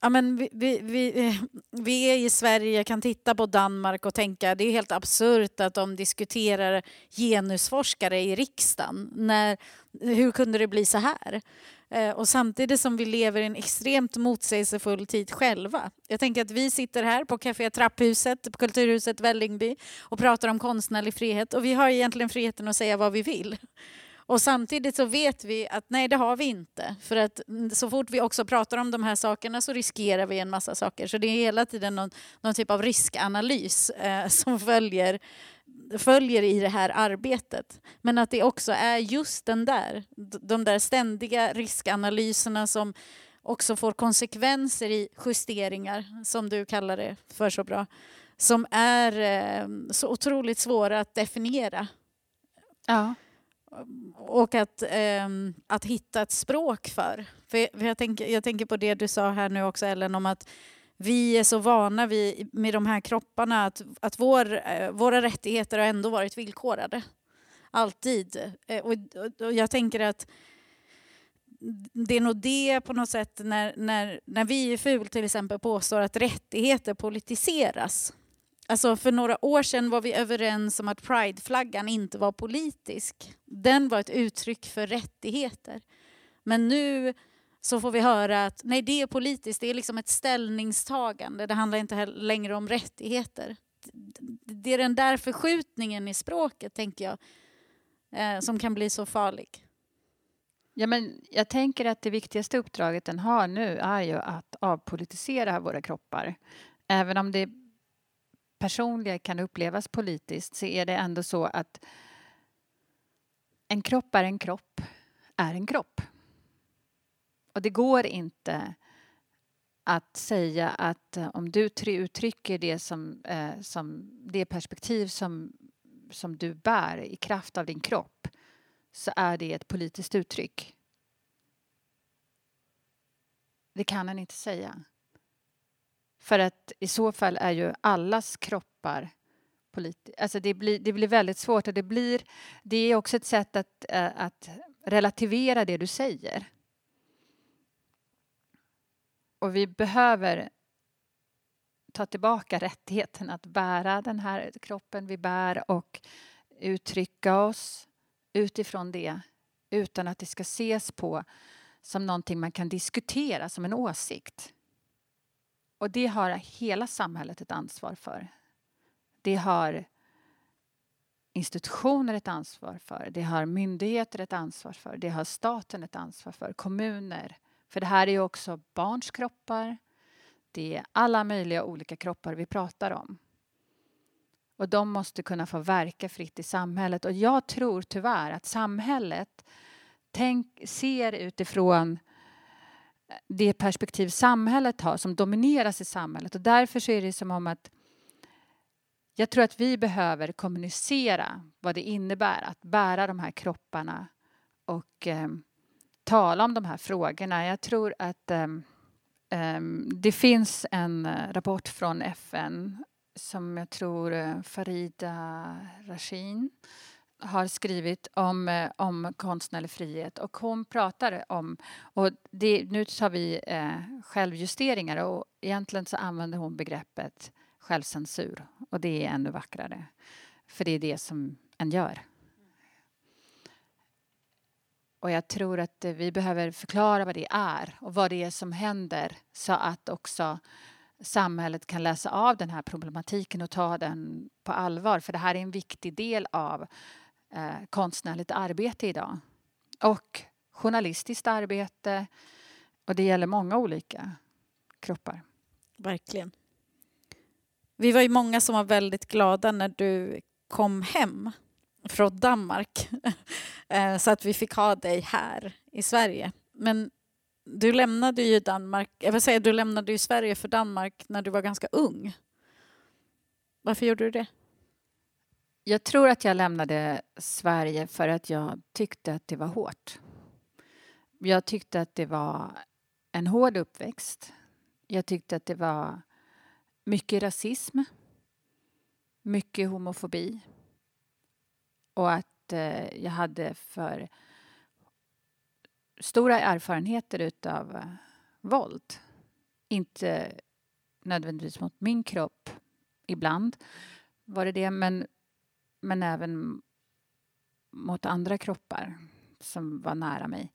Ja, men vi, vi, vi, vi är i Sverige, kan titta på Danmark och tänka det är helt absurt att de diskuterar genusforskare i riksdagen. När, hur kunde det bli så här? Eh, och samtidigt som vi lever i en extremt motsägelsefull tid själva. Jag tänker att vi sitter här på Café Trapphuset, på Kulturhuset Vällingby och pratar om konstnärlig frihet och vi har egentligen friheten att säga vad vi vill. Och samtidigt så vet vi att nej, det har vi inte. För att så fort vi också pratar om de här sakerna så riskerar vi en massa saker. Så det är hela tiden någon, någon typ av riskanalys eh, som följer, följer i det här arbetet. Men att det också är just den där, de där ständiga riskanalyserna som också får konsekvenser i justeringar, som du kallar det för så bra, som är eh, så otroligt svåra att definiera. Ja. Och att, eh, att hitta ett språk för. För jag, tänker, jag tänker på det du sa här nu också Ellen om att vi är så vana vid, med de här kropparna att, att vår, eh, våra rättigheter har ändå varit villkorade. Alltid. Eh, och, och, jag tänker att det är nog det på något sätt när, när, när vi i FUL till exempel påstår att rättigheter politiseras. Alltså för några år sedan var vi överens om att prideflaggan inte var politisk. Den var ett uttryck för rättigheter. Men nu så får vi höra att nej, det är politiskt, det är liksom ett ställningstagande. Det handlar inte längre om rättigheter. Det är den där förskjutningen i språket, tänker jag, eh, som kan bli så farlig. Ja, men jag tänker att det viktigaste uppdraget den har nu är ju att avpolitisera våra kroppar. Även om det personliga kan upplevas politiskt så är det ändå så att en kropp är en kropp är en kropp. Och det går inte att säga att eh, om du uttrycker det som, eh, som det perspektiv som, som du bär i kraft av din kropp så är det ett politiskt uttryck. Det kan han inte säga. För att i så fall är ju allas kroppar politiska. alltså det blir, det blir väldigt svårt och det blir det är också ett sätt att, äh, att relativera det du säger. Och vi behöver ta tillbaka rättigheten att bära den här kroppen vi bär och uttrycka oss utifrån det utan att det ska ses på som någonting man kan diskutera som en åsikt. Och det har hela samhället ett ansvar för. Det har institutioner ett ansvar för, det har myndigheter ett ansvar för, det har staten ett ansvar för, kommuner. För det här är ju också barns kroppar. Det är alla möjliga olika kroppar vi pratar om. Och de måste kunna få verka fritt i samhället. Och jag tror tyvärr att samhället tänk, ser utifrån det perspektiv samhället har, som domineras i samhället. Och därför så är det som om att jag tror att vi behöver kommunicera vad det innebär att bära de här kropparna och eh, tala om de här frågorna. Jag tror att eh, eh, det finns en eh, rapport från FN som jag tror eh, Farida Rashin har skrivit om, eh, om konstnärlig frihet och hon pratar om, och det, nu tar vi eh, självjusteringar och egentligen så använder hon begreppet självcensur och det är ännu vackrare. För det är det som en gör. Och jag tror att eh, vi behöver förklara vad det är och vad det är som händer så att också samhället kan läsa av den här problematiken och ta den på allvar. För det här är en viktig del av eh, konstnärligt arbete idag. Och journalistiskt arbete. Och det gäller många olika kroppar. Verkligen. Vi var ju många som var väldigt glada när du kom hem från Danmark eh, så att vi fick ha dig här i Sverige. Men du lämnade ju Danmark, eh, jag vill säga, du lämnade ju Sverige för Danmark när du var ganska ung. Varför gjorde du det? Jag tror att jag lämnade Sverige för att jag tyckte att det var hårt. Jag tyckte att det var en hård uppväxt. Jag tyckte att det var mycket rasism, mycket homofobi och att eh, jag hade för stora erfarenheter utav eh, våld. Inte nödvändigtvis mot min kropp, ibland var det det, men men även mot andra kroppar som var nära mig.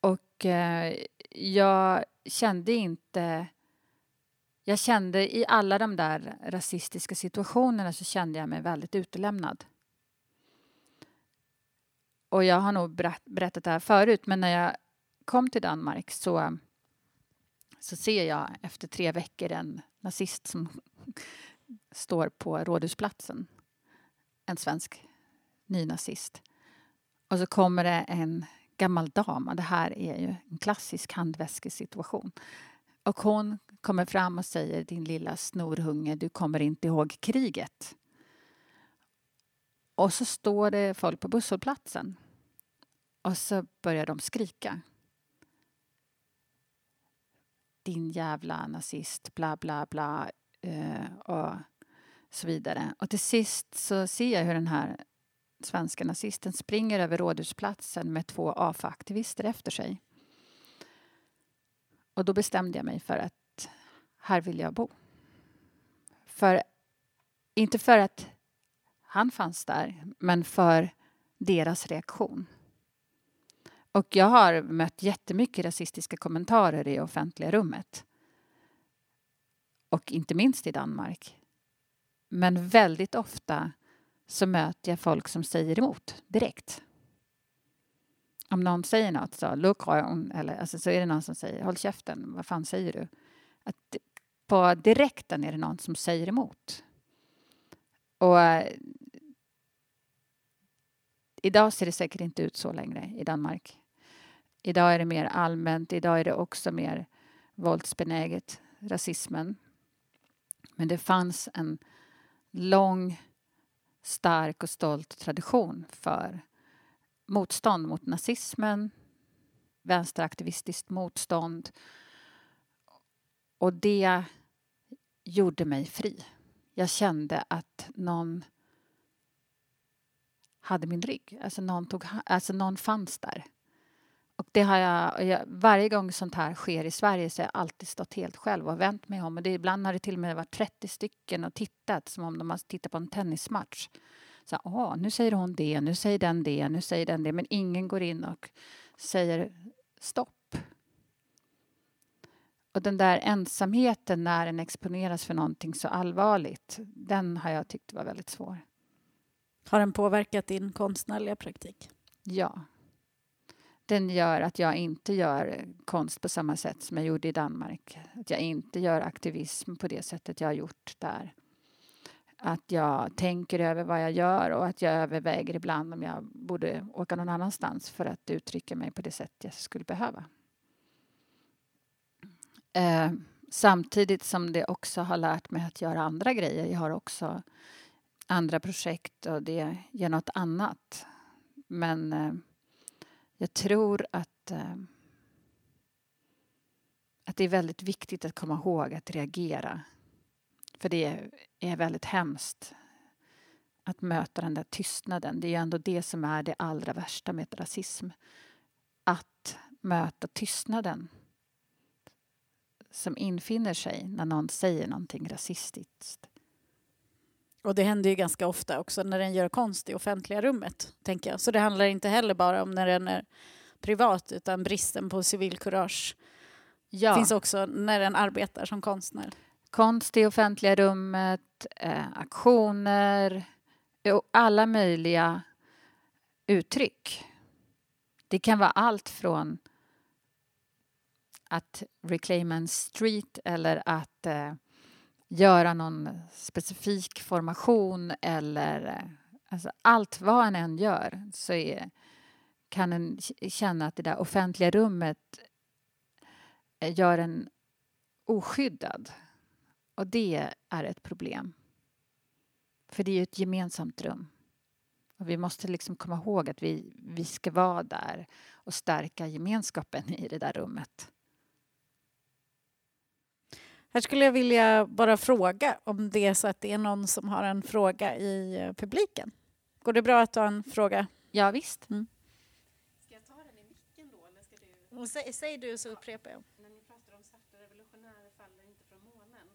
Och eh, jag kände inte... Jag kände i alla de där rasistiska situationerna så kände jag mig väldigt utelämnad. och jag har nog berättat det här förut, men när jag kom till Danmark så, så ser jag efter tre veckor en nazist som står på Rådhusplatsen. En svensk nynazist. Och så kommer det en gammal dam. Och det här är ju en klassisk handväskesituation. Och hon kommer fram och säger din lilla snorhunge, du kommer inte ihåg kriget. Och så står det folk på busshållplatsen. Och så börjar de skrika. Din jävla nazist, bla bla bla. Uh, och så vidare. Och till sist så ser jag hur den här svenska nazisten springer över Rådhusplatsen med två AFA-aktivister efter sig. Och då bestämde jag mig för att här vill jag bo. För, inte för att han fanns där, men för deras reaktion. Och jag har mött jättemycket rasistiska kommentarer i offentliga rummet. Och inte minst i Danmark. Men väldigt ofta så möter jag folk som säger emot direkt. Om någon säger något så, look eller alltså, så är det någon som säger håll käften, vad fan säger du? Att på direkten är det någon som säger emot. Och äh, idag ser det säkert inte ut så längre i Danmark. Idag är det mer allmänt, idag är det också mer våldsbenäget, rasismen. Men det fanns en lång stark och stolt tradition för motstånd mot nazismen, vänsteraktivistiskt motstånd. Och det gjorde mig fri. Jag kände att någon hade min rygg. Alltså någon, tog, alltså någon fanns där. Och det har jag, jag, varje gång sånt här sker i Sverige så har jag alltid stått helt själv och vänt mig om. Och det, ibland har det till och med varit 30 stycken och tittat som om de har tittat på en tennismatch. Så, åh, nu säger hon det, nu säger den det, nu säger den det. Men ingen går in och säger stopp. Och den där ensamheten när en exponeras för någonting så allvarligt, den har jag tyckt var väldigt svår. Har den påverkat din konstnärliga praktik? Ja den gör att jag inte gör konst på samma sätt som jag gjorde i Danmark. Att jag inte gör aktivism på det sättet jag har gjort där. Att jag tänker över vad jag gör och att jag överväger ibland om jag borde åka någon annanstans för att uttrycka mig på det sätt jag skulle behöva. Eh, samtidigt som det också har lärt mig att göra andra grejer. Jag har också andra projekt och det ger något annat. Men eh, jag tror att, eh, att det är väldigt viktigt att komma ihåg att reagera. För det är väldigt hemskt att möta den där tystnaden. Det är ju ändå det som är det allra värsta med rasism. Att möta tystnaden som infinner sig när någon säger någonting rasistiskt. Och det händer ju ganska ofta också när den gör konst i offentliga rummet, tänker jag. Så det handlar inte heller bara om när den är privat, utan bristen på civilkurage ja. finns också när den arbetar som konstnär. Konst i offentliga rummet, eh, aktioner och alla möjliga uttryck. Det kan vara allt från att reclaima en street eller att eh, göra någon specifik formation eller eh, alltså allt vad en än gör så är, kan en känna att det där offentliga rummet eh, gör en oskyddad. Och det är ett problem. För det är ju ett gemensamt rum. Och vi måste liksom komma ihåg att vi, vi ska vara där och stärka gemenskapen i det där rummet. Här skulle jag vilja bara fråga om det är så att det är någon som har en fråga i eh, publiken. Går det bra att ta en fråga? Ja, visst. Mm. Ska jag ta den i micken då? Eller ska du... Säg, säg du så upprepar jag. När ni pratar om svarta revolutionärer faller inte från månen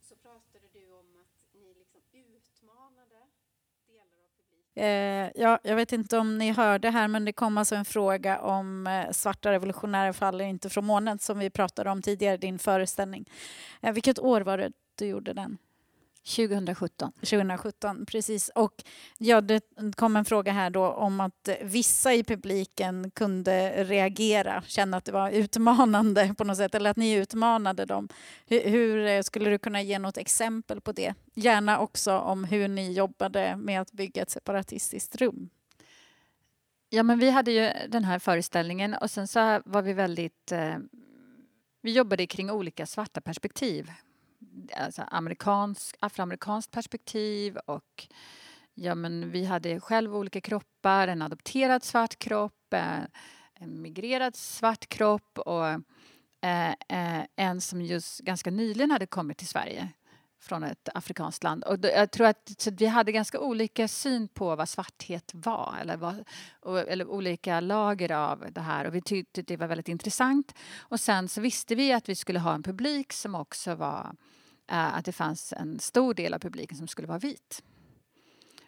så pratade du om att ni liksom utmanade Eh, ja, jag vet inte om ni hörde här, men det kom alltså en fråga om eh, svarta revolutionärer faller inte från månen som vi pratade om tidigare, din föreställning. Eh, vilket år var det du gjorde den? 2017. 2017, precis. Och ja, det kom en fråga här då om att vissa i publiken kunde reagera, känna att det var utmanande på något sätt, eller att ni utmanade dem. Hur, hur skulle du kunna ge något exempel på det? Gärna också om hur ni jobbade med att bygga ett separatistiskt rum. Ja, men vi hade ju den här föreställningen och sen så var vi väldigt... Eh, vi jobbade kring olika svarta perspektiv alltså amerikansk, afroamerikanskt perspektiv och ja, men vi hade själv olika kroppar, en adopterad svart kropp, eh, en migrerad svart kropp och eh, eh, en som just ganska nyligen hade kommit till Sverige från ett afrikanskt land. Och jag tror att vi hade ganska olika syn på vad svarthet var eller, vad, eller olika lager av det här och vi tyckte det var väldigt intressant. Och sen så visste vi att vi skulle ha en publik som också var Eh, att det fanns en stor del av publiken som skulle vara vit.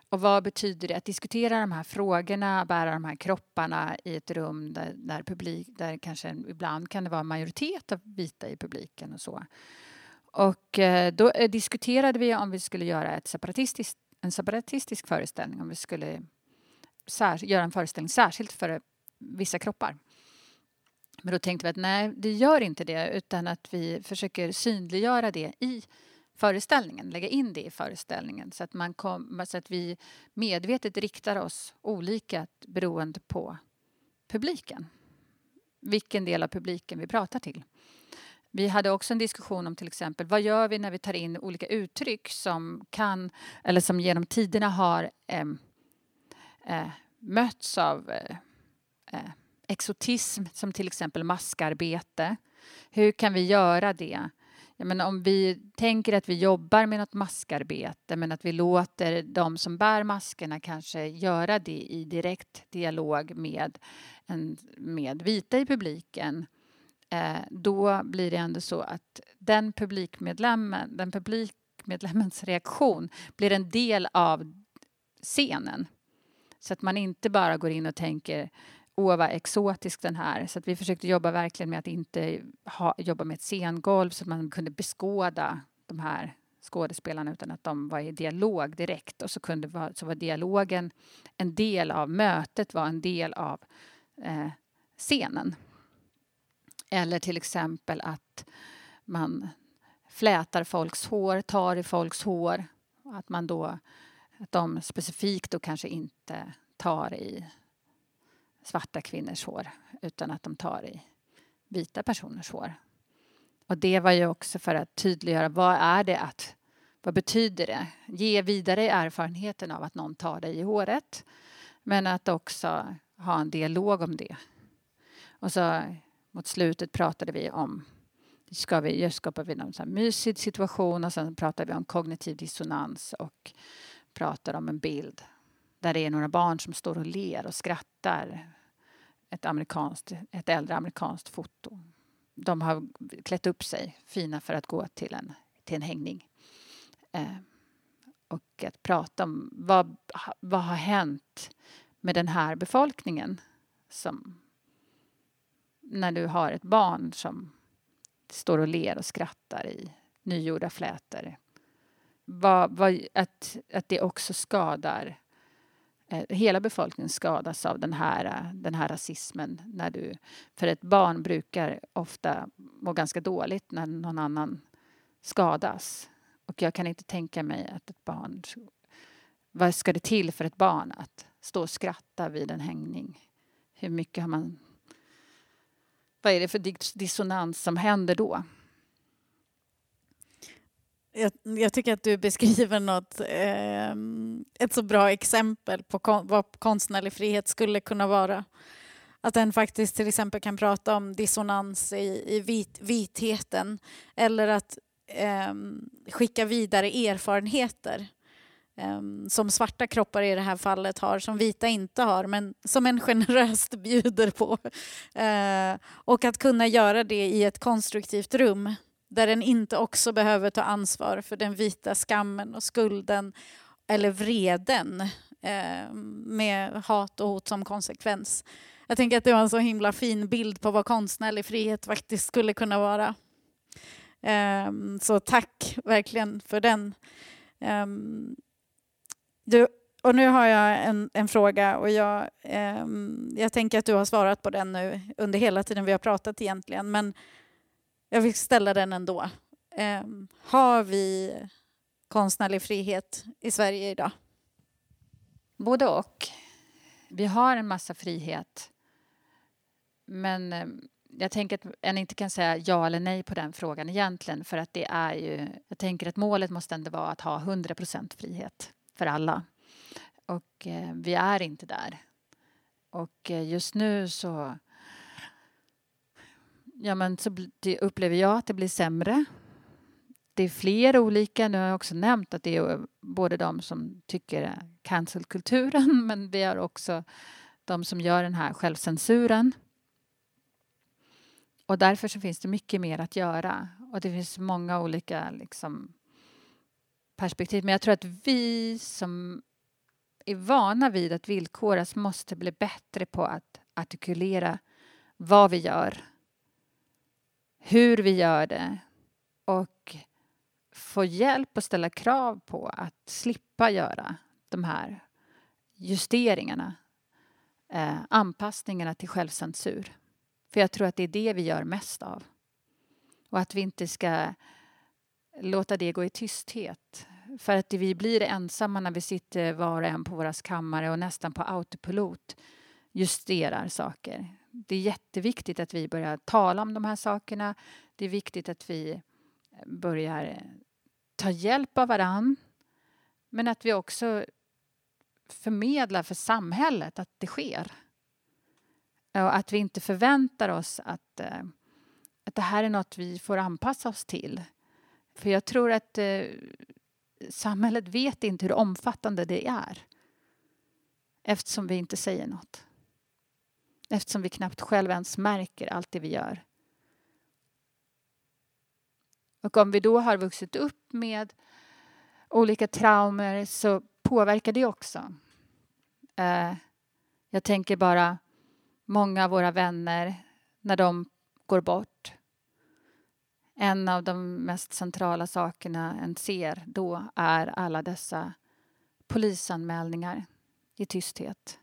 Och vad betyder det att diskutera de här frågorna, bära de här kropparna i ett rum där, där, publik, där kanske ibland kan det vara en majoritet av vita i publiken och så. Och eh, då eh, diskuterade vi om vi skulle göra ett separatistiskt, en separatistisk föreställning, om vi skulle göra en föreställning särskilt för eh, vissa kroppar. Men då tänkte vi att nej, det gör inte det utan att vi försöker synliggöra det i föreställningen, lägga in det i föreställningen så att, man kom, så att vi medvetet riktar oss olika beroende på publiken. Vilken del av publiken vi pratar till. Vi hade också en diskussion om till exempel vad gör vi när vi tar in olika uttryck som kan eller som genom tiderna har eh, eh, mötts av eh, eh, exotism som till exempel maskarbete. Hur kan vi göra det? Jag menar, om vi tänker att vi jobbar med något maskarbete men att vi låter de som bär maskerna kanske göra det i direkt dialog med, en, med vita i publiken Eh, då blir det ändå så att den publikmedlemmen, den publikmedlemmens reaktion blir en del av scenen. Så att man inte bara går in och tänker åh vad exotisk den här. Så att vi försökte jobba verkligen med att inte ha, jobba med ett scengolv så att man kunde beskåda de här skådespelarna utan att de var i dialog direkt och så, kunde vara, så var dialogen en del av mötet, var en del av eh, scenen. Eller till exempel att man flätar folks hår, tar i folks hår. Att man då, att de specifikt då kanske inte tar i svarta kvinnors hår utan att de tar i vita personers hår. Och det var ju också för att tydliggöra vad är det att vad betyder det? Ge vidare erfarenheten av att någon tar dig i håret men att också ha en dialog om det. Och så mot slutet pratade vi om ska vi, skapar vi någon mysig situation och sen pratar vi om kognitiv dissonans och pratar om en bild där det är några barn som står och ler och skrattar ett, amerikanskt, ett äldre amerikanskt foto. De har klätt upp sig fina för att gå till en, till en hängning. Eh, och att prata om vad, vad har hänt med den här befolkningen som när du har ett barn som står och ler och skrattar i nygjorda flätor. Vad, vad, att, att det också skadar Eh, hela befolkningen skadas av den här, den här rasismen. När du, för ett barn brukar ofta må ganska dåligt när någon annan skadas. Och jag kan inte tänka mig att ett barn... Vad ska det till för ett barn att stå och skratta vid en hängning? Hur mycket har man... Vad är det för dissonans som händer då? Jag, jag, tycker att du beskriver något, eh, ett så bra exempel på kon, vad konstnärlig frihet skulle kunna vara. Att den faktiskt till exempel kan prata om dissonans i, i vit, vitheten eller att eh, skicka vidare erfarenheter Ehm, som svarta kroppar i det här fallet har, som vita inte har, men som en generöst bjuder på. Eh, och att kunna göra det i ett konstruktivt rum där den inte också behöver ta ansvar för den vita skammen och skulden eller vreden eh, med hat och hot som konsekvens. Jag tänker att det var en så himla fin bild på vad konstnärlig frihet faktiskt skulle kunna vara. Eh, så tack verkligen för den. Um, du, och nu har jag en, en fråga och jag, eh, jag tänker att du har svarat på den nu under hela tiden vi har pratat egentligen, men jag vill ställa den ändå. Eh, har vi konstnärlig frihet i Sverige idag? Både och. Vi har en massa frihet. Men ehm, jag tänker att en inte kan säga ja eller nej på den frågan egentligen för att det är ju, jag tänker att målet måste ändå vara att ha 100% frihet för alla. Och eh, vi är inte där. Och eh, just nu så, ja men så upplever jag att det blir sämre det är fler olika. Nu har jag också nämnt att det är både de som tycker cancelkulturen men vi har också de som gör den här självcensuren. Och därför så finns det mycket mer att göra och det finns många olika liksom, perspektiv. Men jag tror att vi som är vana vid att villkoras måste bli bättre på att artikulera vad vi gör, hur vi gör det och få hjälp och ställa krav på att slippa göra de här justeringarna, eh, anpassningarna till självcensur. För jag tror att det är det vi gör mest av. Och att vi inte ska låta det gå i tysthet. För att vi blir ensamma när vi sitter var och en på våra kammare och nästan på autopilot justerar saker. Det är jätteviktigt att vi börjar tala om de här sakerna. Det är viktigt att vi börjar eh, ta hjälp av varann men att vi också förmedlar för samhället att det sker. Och att vi inte förväntar oss att, eh, att det här är något vi får anpassa oss till. För jag tror att eh, samhället vet inte hur omfattande det är eftersom vi inte säger något. Eftersom vi knappt själva ens märker allt det vi gör. Och om vi då har vuxit upp med olika traumer så påverkar det också. Eh, jag tänker bara många av våra vänner när de går bort. En av de mest centrala sakerna en ser då är alla dessa polisanmälningar i tysthet.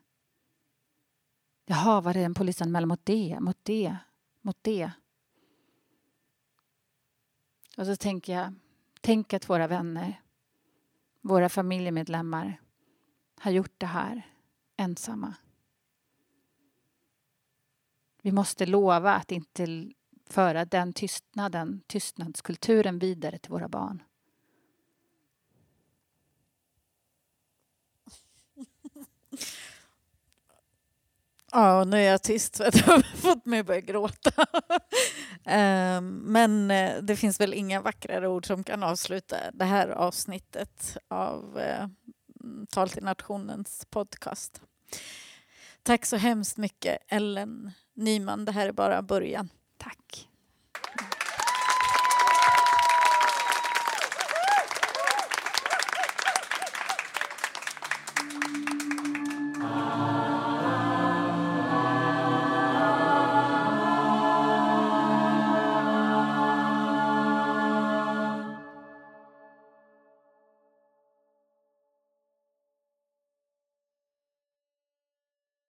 Jaha, var det en polisanmälan mot det, mot det, mot det? Och så tänker jag, tänk att våra vänner, våra familjemedlemmar har gjort det här ensamma. Vi måste lova att inte föra den tystnaden, tystnadskulturen vidare till våra barn. Ja, nu är jag tyst för att jag har fått mig att börja gråta. Ehm, men eh, det finns väl inga vackrare ord som kan avsluta det här avsnittet av eh, Tal till nationens podcast. Tack så hemskt mycket Ellen Nyman. Det här är bara början. Tack.